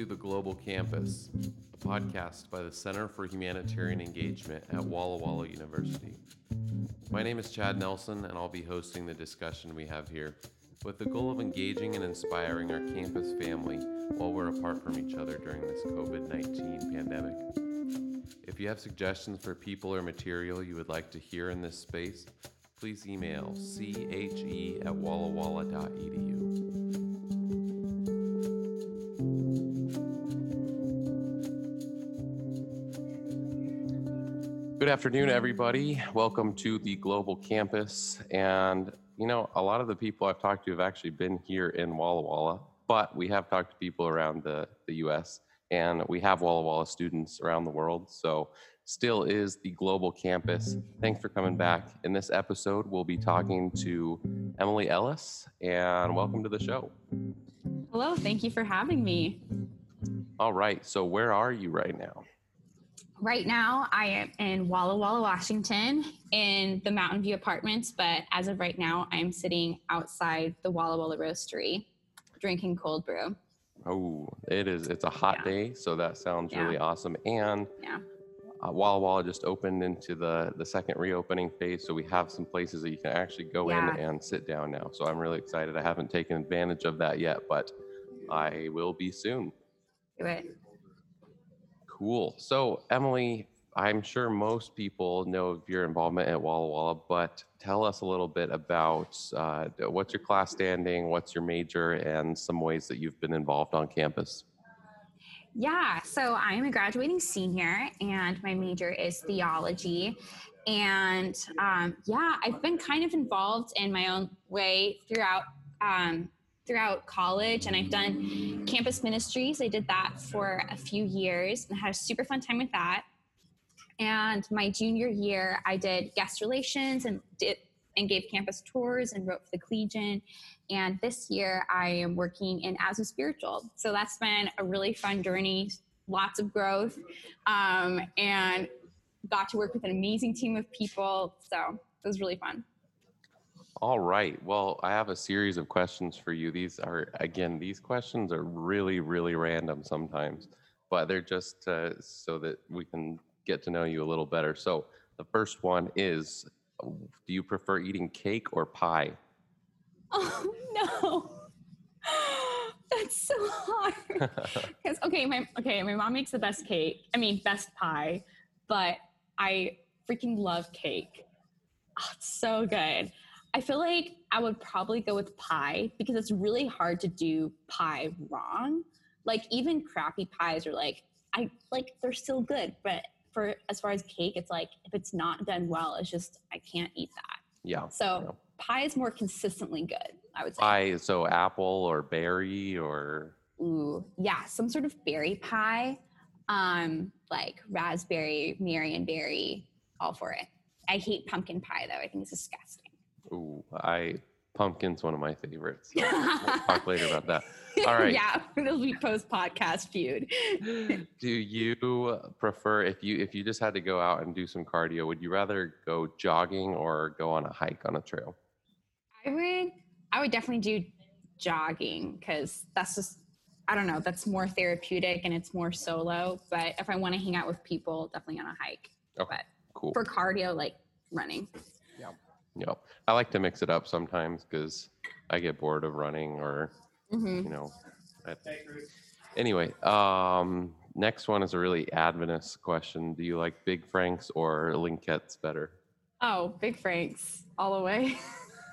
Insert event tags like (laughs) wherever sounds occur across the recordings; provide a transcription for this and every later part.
to the Global Campus, a podcast by the Center for Humanitarian Engagement at Walla Walla University. My name is Chad Nelson, and I'll be hosting the discussion we have here with the goal of engaging and inspiring our campus family while we're apart from each other during this COVID 19 pandemic. If you have suggestions for people or material you would like to hear in this space, please email che at wallawalla.edu. Good afternoon, everybody. Welcome to the Global Campus. And, you know, a lot of the people I've talked to have actually been here in Walla Walla, but we have talked to people around the, the US and we have Walla Walla students around the world. So, still is the Global Campus. Thanks for coming back. In this episode, we'll be talking to Emily Ellis, and welcome to the show. Hello, thank you for having me. All right, so where are you right now? Right now, I am in Walla Walla, Washington, in the Mountain View Apartments. But as of right now, I'm sitting outside the Walla Walla Roastery, drinking cold brew. Oh, it is. It's a hot Yeah. day, so that sounds Yeah. really awesome. And Yeah. uh, Walla Walla just opened into the the second reopening phase, so we have some places that you can actually go in and sit down now. So I'm really excited. I haven't taken advantage of that yet, but I will be soon. Do it. Cool. So, Emily, I'm sure most people know of your involvement at Walla Walla, but tell us a little bit about uh, what's your class standing, what's your major, and some ways that you've been involved on campus. Yeah, so I'm a graduating senior, and my major is theology. And um, yeah, I've been kind of involved in my own way throughout um, throughout college, and I've done campus ministries. I did that for a few years and had a super fun time with that. And my junior year, I did guest relations and did and gave campus tours and wrote for the Collegian. And this year, I am working in ASWWU Spiritual. So that's been a really fun journey, lots of growth, um, and got to work with an amazing team of people. So it was really fun. All right. Well, I have a series of questions for you. These are, again, these questions are really, really random sometimes, but they're just uh, so that we can get to know you a little better. So, the first one is Do you prefer eating cake or pie? (laughs) Oh no. (laughs) That's so hard. (laughs) Because okay, my okay, my mom makes the best cake. I mean, best pie, but I freaking love cake. Oh, it's so good. I feel like I would probably go with pie because it's really hard to do pie wrong. Like even crappy pies are like I like they're still good, but for as far as cake, it's like if it's not done well, it's just I can't eat that. Yeah. So Yeah. pie is more consistently good, I would say. Pie, so apple or berry or Ooh, yeah, some sort of berry pie, um, like raspberry, marionberry, all for it. I hate pumpkin pie though. I think it's disgusting. Ooh, I pumpkin's one of my favorites. So we'll (laughs) talk later about that. (laughs) All right. yeah, it'll be post podcast feud. (laughs) do you prefer if you if you just had to go out and do some cardio would you rather go jogging or go on a hike on a trail I would, I would definitely do jogging because that's just, I don't know, that's more therapeutic and it's more solo. But if I want to hang out with people, definitely on a hike. Okay. But cool for cardio, like running. yeah i like to mix it up sometimes because i get bored of running or hmm you know I, anyway um next one is a really adventist question do you like big franks or Linketts better Oh, Big Franks all the way.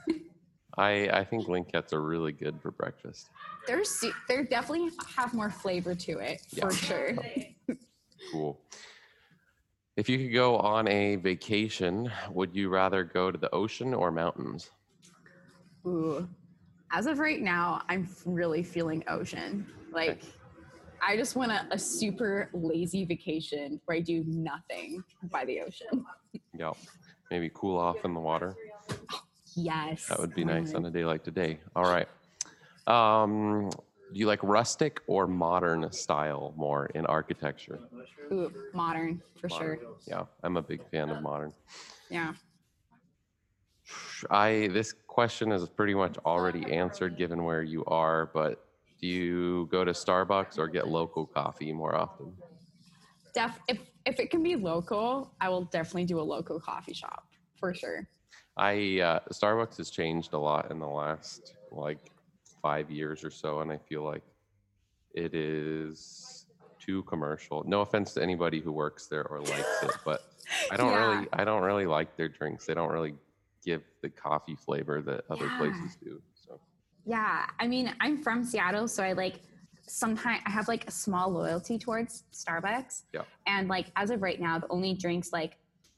(laughs) i i think Linketts are really good for breakfast They're they're definitely have more flavor to it Yeah. for sure. Cool. If you could go on a vacation, would you rather go to the ocean or mountains? Ooh, as of right now, I'm really feeling ocean. Like, I just want a, a super lazy vacation where I do nothing by the ocean. (laughs) Yeah. Maybe cool off in the water. Yes, That would be nice on a day like today. All right. Um, do you like rustic or modern style more in architecture? Ooh, modern for Modern. sure. Yeah, I'm a big fan of modern. Yeah. I this question is pretty much already answered given where you are, but Do you go to Starbucks or get local coffee more often? Def if if it can be local, I will definitely do a local coffee shop for sure. I uh, Starbucks has changed a lot in the last like five years or so, and I feel like it is too commercial. No offense to anybody who works there or likes it, (laughs) but I don't Yeah. really I don't really like their drinks. They don't really give the coffee flavor that other Yeah. places do. So Yeah, I mean, I'm from Seattle, so I like sometimes I have like a small loyalty towards Starbucks. Yeah. And like as of right now, the only drinks like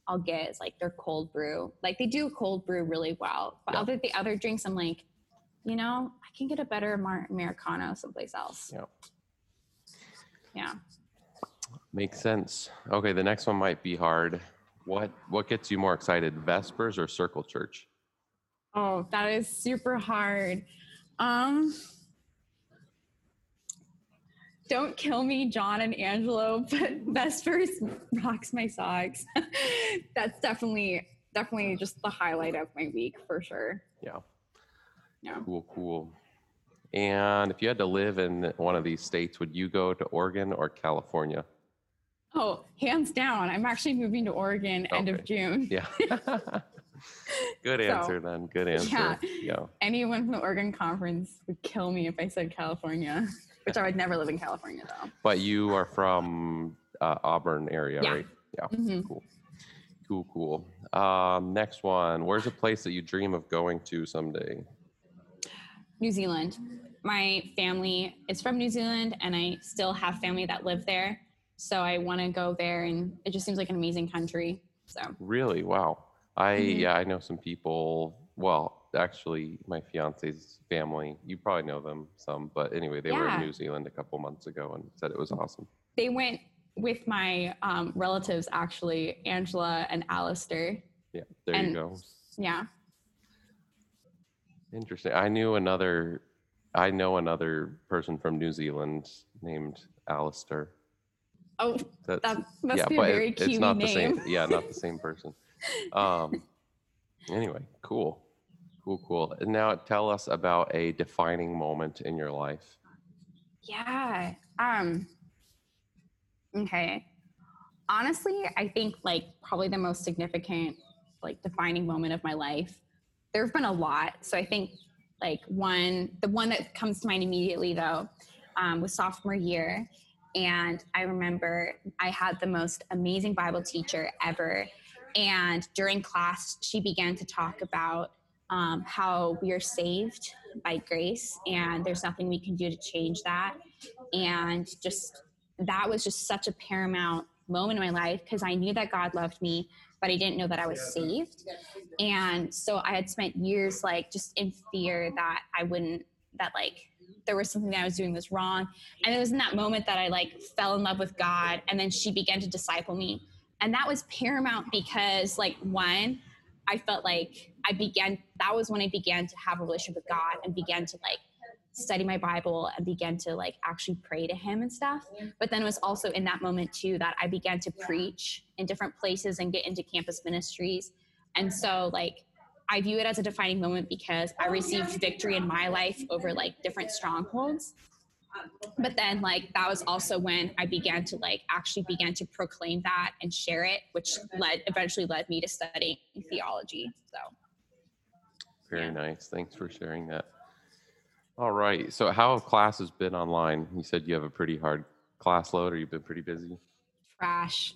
I'll get is like their cold brew. Like they do cold brew really well, but Yeah. other the other drinks, I'm like, you know, I can get a better Mar- Americano someplace else. Yeah. Yeah. makes sense. Okay, the next one might be hard. What what gets you more excited, Vespers or Circle Church? Oh, that is super hard. Um don't kill me, John and Angelo, but (laughs) Vespers rocks my socks. (laughs) That's definitely definitely just the highlight of my week for sure. Yeah. Yeah. Cool, cool. And if you had to live in one of these states, would you go to Oregon or California? Oh, hands down. I'm actually moving to Oregon end of June. Yeah. (laughs) (laughs) Good So, answer then. Good answer. yeah. Yeah. Anyone from the Oregon conference would kill me if I said California, which I would never live in California though. But you are from uh, Auburn area, Yeah. right? Yeah. Mhm. Cool. Cool, cool. Um, next one. Where's a place that you dream of going to someday? New Zealand. My family is from New Zealand, and I still have family that live there. So I want to go there, and it just seems like an amazing country. So Really? Wow. I Mhm. yeah, I know some people. Well, actually, my fiance's family. You probably know them some, but anyway, they were in New Zealand a couple months ago and said it was awesome. they went with my um, relatives, actually, Angela and Alistair. Yeah, there you go. Yeah. Interesting. I knew another. I know another person from New Zealand named Alistair. Oh, That's that must yeah, be a but it- very it's cute not name. the same. Yeah, not the same person. (laughs) Um. anyway, cool, cool, cool. And now tell us about a defining moment in your life. Yeah. Um okay. Honestly, I think like probably the most significant like defining moment of my life. There've been a lot. So I think like one the one that comes to mind immediately though um, was sophomore year. And I remember I had the most amazing Bible teacher ever. And during class she began to talk about um, how we are saved by grace and there's nothing we can do to change that. And just that was just such a paramount moment in my life because i knew that god loved me but i didn't know that i was saved. And so i had spent years like just in fear that i wouldn't that like there was something that i was doing was wrong. And it was in that moment that i like fell in love with god and then she began to disciple me. And that was paramount because like one I felt like I began, that was when I began to have a relationship with God and began to like study my Bible and began to like actually pray to Him and stuff. But then it was also in that moment too that I began to preach in different places and get into campus ministries. And so, like, I view it as a defining moment because I received victory in my life over like different strongholds. But then, like, that was also when I began to like actually began to proclaim that and share it, which led eventually led me to studying theology. So, Very Yeah. nice. Thanks for sharing that. All right. So, how have classes been online? You said you have a pretty hard class load, or you've been pretty busy. trash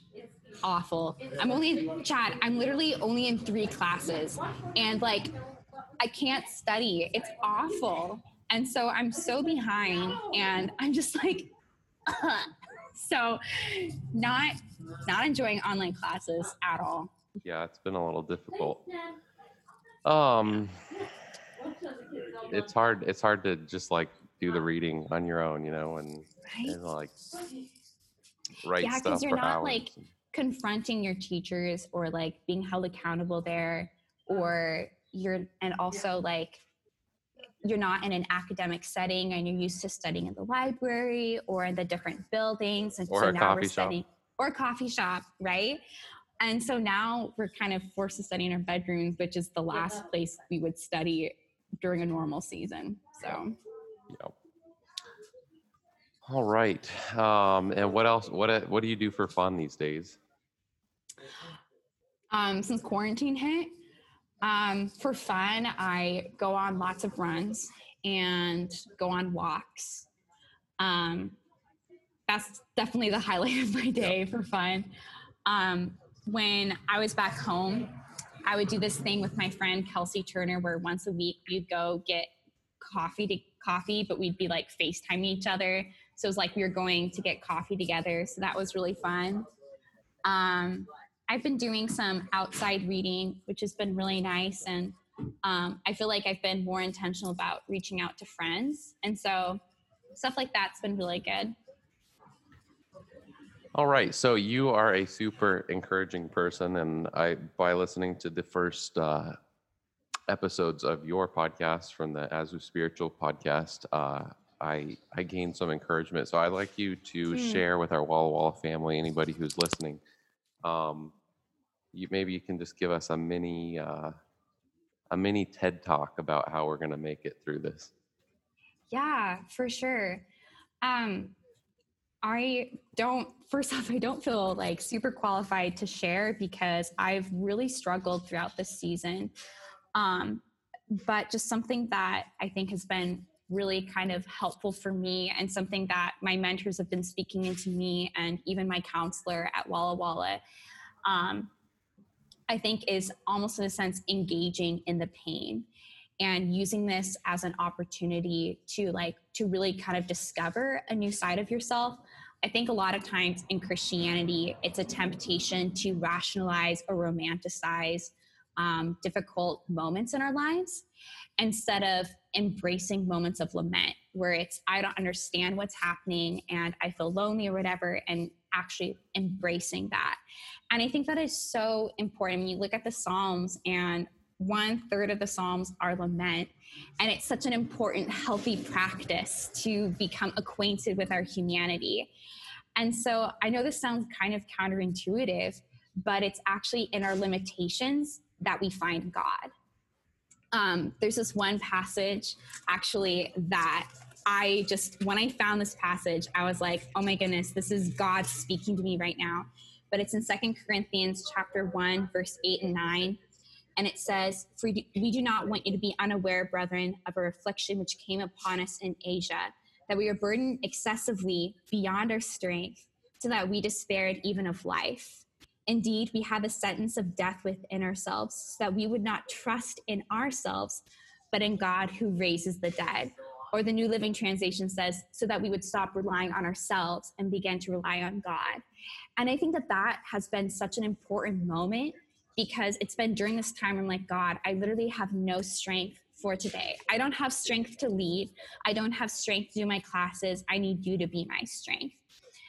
awful i'm only chad i'm literally only in three classes and like i can't study it's awful and so i'm so behind and i'm just like (laughs) so not not enjoying online classes at all Yeah, it's been a little difficult. Um, it's hard. It's hard to just like do the reading on your own, you know, and, right and like write Yeah, stuff you're for not, hours. like, confronting your teachers or like being held accountable there or you're and also like you're not in an academic setting and you're used to studying in the library or in the different buildings and Or so a now coffee we're shop. studying or a coffee shop right and so now we're kind of forced to study in our bedrooms which is the last place we would study during a normal season so Yep. All right. Um, and what else? What what do you do for fun these days? Um, since quarantine hit, um, for fun, I go on lots of runs and go on walks. Um, that's definitely the highlight of my day for fun. Um, when I was back home, I would do this thing with my friend Kelsey Turner, where once a week we'd go get coffee to coffee, but we'd be like FaceTiming each other. So it was like we were going to get coffee together. So that was really fun. Um, I've been doing some outside reading, which has been really nice. And um, I feel like I've been more intentional about reaching out to friends. And so stuff like that's been really good. All right. So you are a super encouraging person. And I, by listening to the first uh, episodes of your podcast from the ASWWU Spiritual podcast, uh, I, I gained some encouragement. So I'd like you to hmm. share with our Walla Walla family, anybody who's listening, um, you maybe you can just give us a mini uh, a mini TED talk about how we're going to make it through this. Yeah, for sure. Um, I don't, first off, I don't feel like super qualified to share because I've really struggled throughout this season. Um, but just something that I think has been really kind of helpful for me and something that my mentors have been speaking into me and even my counselor at Walla Walla, um, I think is almost in a sense engaging in the pain and using this as an opportunity to like to really kind of discover a new side of yourself i think a lot of times in christianity it's a temptation to rationalize or romanticize um, difficult moments in our lives instead of embracing moments of lament where it's i don't understand what's happening and i feel lonely or whatever and actually embracing that. And i think that is so important. When you look at the psalms and one third of the Psalms are lament. And it's such an important, healthy practice to become acquainted with our humanity. And so I know this sounds kind of counterintuitive, but it's actually in our limitations that we find God. Um, there's this one passage actually that I just, when I found this passage, I was like, oh my goodness, this is God speaking to me right now. But it's in Second Corinthians chapter 1, verse 8 and 9 and it says, For we do not want you to be unaware, brethren, of a affliction which came upon us in Asia, that we were burdened excessively beyond our strength, so that we despaired even of life. Indeed, we had the sentence of death within ourselves, so that we would not trust in ourselves, but in God who raises the dead. Or the New Living Translation says, so that we would stop relying on ourselves and begin to rely on God. And I think that that has been such an important moment because it's been during this time I'm like, God, I literally have no strength for today. I don't have strength to lead. I don't have strength to do my classes. I need you to be my strength.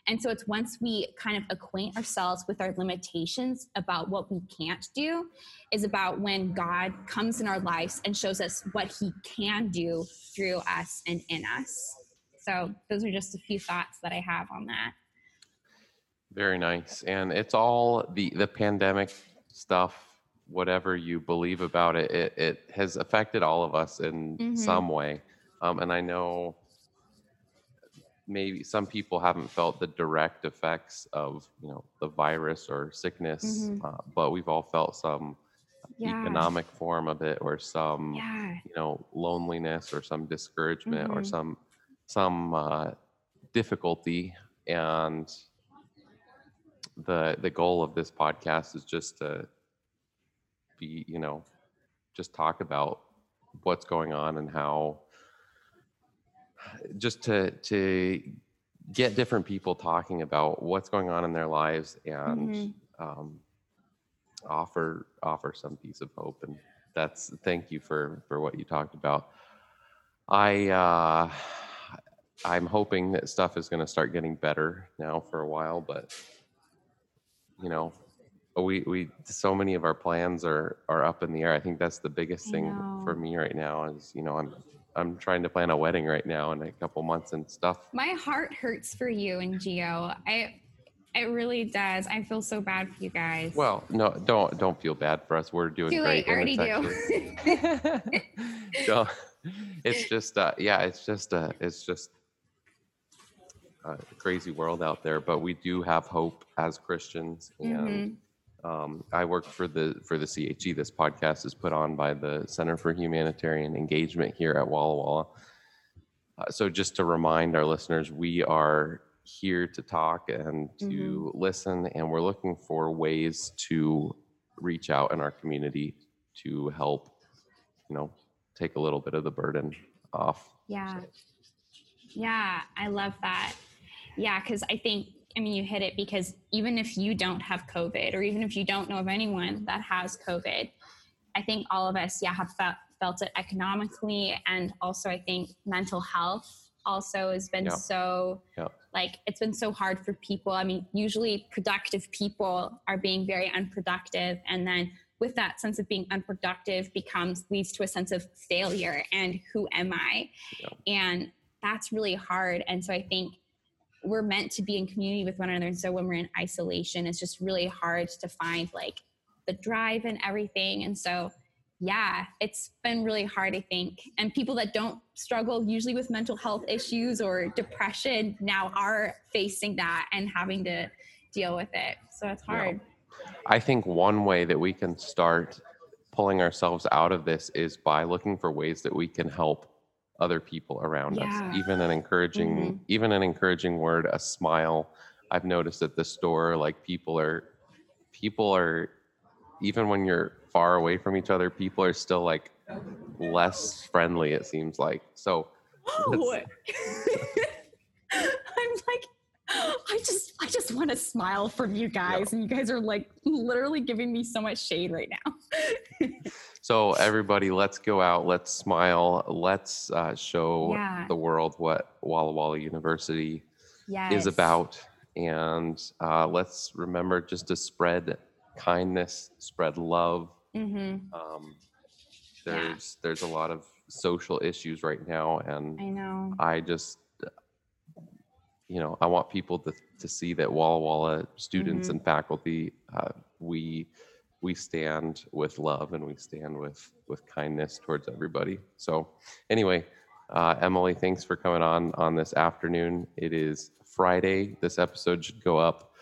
And so it's once we kind of acquaint ourselves with our limitations about what we can't do, is about when God comes in our lives and shows us what he can do through us and in us. So those are just a few thoughts that I have on that. Very nice. And it's all the the pandemic stuff, whatever you believe about it, it, it has affected all of us in mm-hmm. some way. Um, and I know maybe some people haven't felt the direct effects of you know the virus or sickness, mm-hmm. uh, but we've all felt some yeah. economic form of it, or some yeah. you know loneliness, or some discouragement, mm-hmm. or some some uh, difficulty. And the the goal of this podcast is just to be you know just talk about what's going on and how just to to get different people talking about what's going on in their lives and mm-hmm. um, offer offer some piece of hope and that's thank you for for what you talked about i uh i'm hoping that stuff is going to start getting better now for a while but you know, we we so many of our plans are are up in the air. I think that's the biggest thing for me right now is you know I'm I'm trying to plan a wedding right now in a couple months and stuff. My heart hurts for you and Geo. I it really does. I feel so bad for you guys. Well, no, don't don't feel bad for us. We're doing Too great. Late. I already do. so, (laughs) (laughs) it's just uh, yeah, it's just uh, it's just a crazy world out there, but we do have hope as Christians. And Mhm. um, I work for the for the CHE. This podcast is put on by the Center for Humanitarian Engagement here at Walla Walla. Uh, so just to remind our listeners, we are here to talk and to listen, and we're looking for ways to reach out in our community to help, you know, take a little bit of the burden off. Yeah. Yeah, I love that. Yeah, because I think, I mean, you hit it because even if you don't have COVID or even if you don't know of anyone that has COVID, I think all of us, yeah, have felt, felt it economically. And also, I think mental health also has been Yeah. so, Yeah. like, it's been so hard for people. I mean, usually productive people are being very unproductive. And then with that sense of being unproductive becomes leads to a sense of failure and who am I? And that's really hard. And so I think we're meant to be in community with one another. And so when we're in isolation, it's just really hard to find like the drive and everything. And so, yeah, it's been really hard, I think. And people that don't struggle usually with mental health issues or depression now are facing that and having to deal with it. So it's Yeah. hard. I think one way that we can start pulling ourselves out of this is by looking for ways that we can help other people around Yeah. Mm-hmm. us. Even an encouraging, even an encouraging word, a smile. I've noticed at the store, like people are, people are, even when you're far away from each other, people are still like less friendly. It seems like so. Oh. (laughs) I'm like, I just, I just want to smile from you guys, and you guys are like literally giving me so much shade right now. (laughs) So everybody, let's go out. Let's smile. Let's uh, show Yeah. the world what Walla Walla University Yes. is about. And uh, let's remember just to spread kindness, spread love. Mm-hmm. Um, Yeah. there's there's a lot of social issues right now, and I know. I just you know I want people to to see that Walla Walla students Mhm. and faculty uh, we we stand with love and we stand with with kindness towards everybody. So anyway, uh, Emily, thanks for coming on on this afternoon. It is Friday. This episode should go up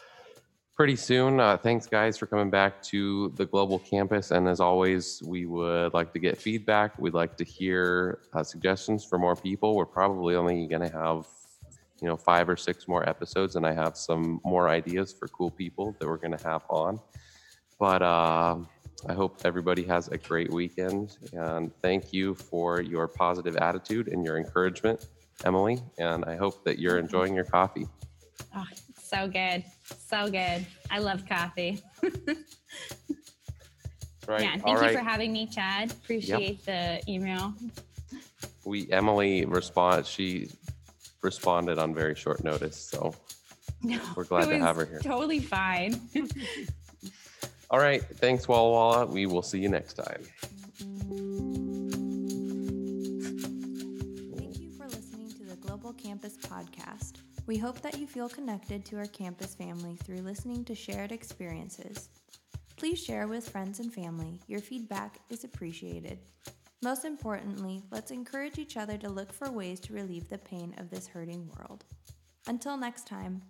pretty soon. Uh, thanks, guys, for coming back to the global campus. And as always, we would like to get feedback. We'd like to hear uh, suggestions for more people. We're probably only going to have, you know, five or six more episodes, and I have some more ideas for cool people that we're going to have on. But uh, I hope everybody has a great weekend, and thank you for your positive attitude and your encouragement, Emily. And I hope that you're enjoying your coffee. Oh, so good, so good. I love coffee. (laughs) Right. Yeah, and All thank you right. for having me, Chad. Appreciate the email. we Emily respond. She responded on very short notice, so (laughs) No, We're glad to have her here. Totally fine. (laughs) all right. Thanks, Walla Walla. We will see you next time. Thank you for listening to the Global Campus Podcast. We hope that you feel connected to our campus family through listening to shared experiences. Please share with friends and family. Your feedback is appreciated. Most importantly, let's encourage each other to look for ways to relieve the pain of this hurting world. Until next time.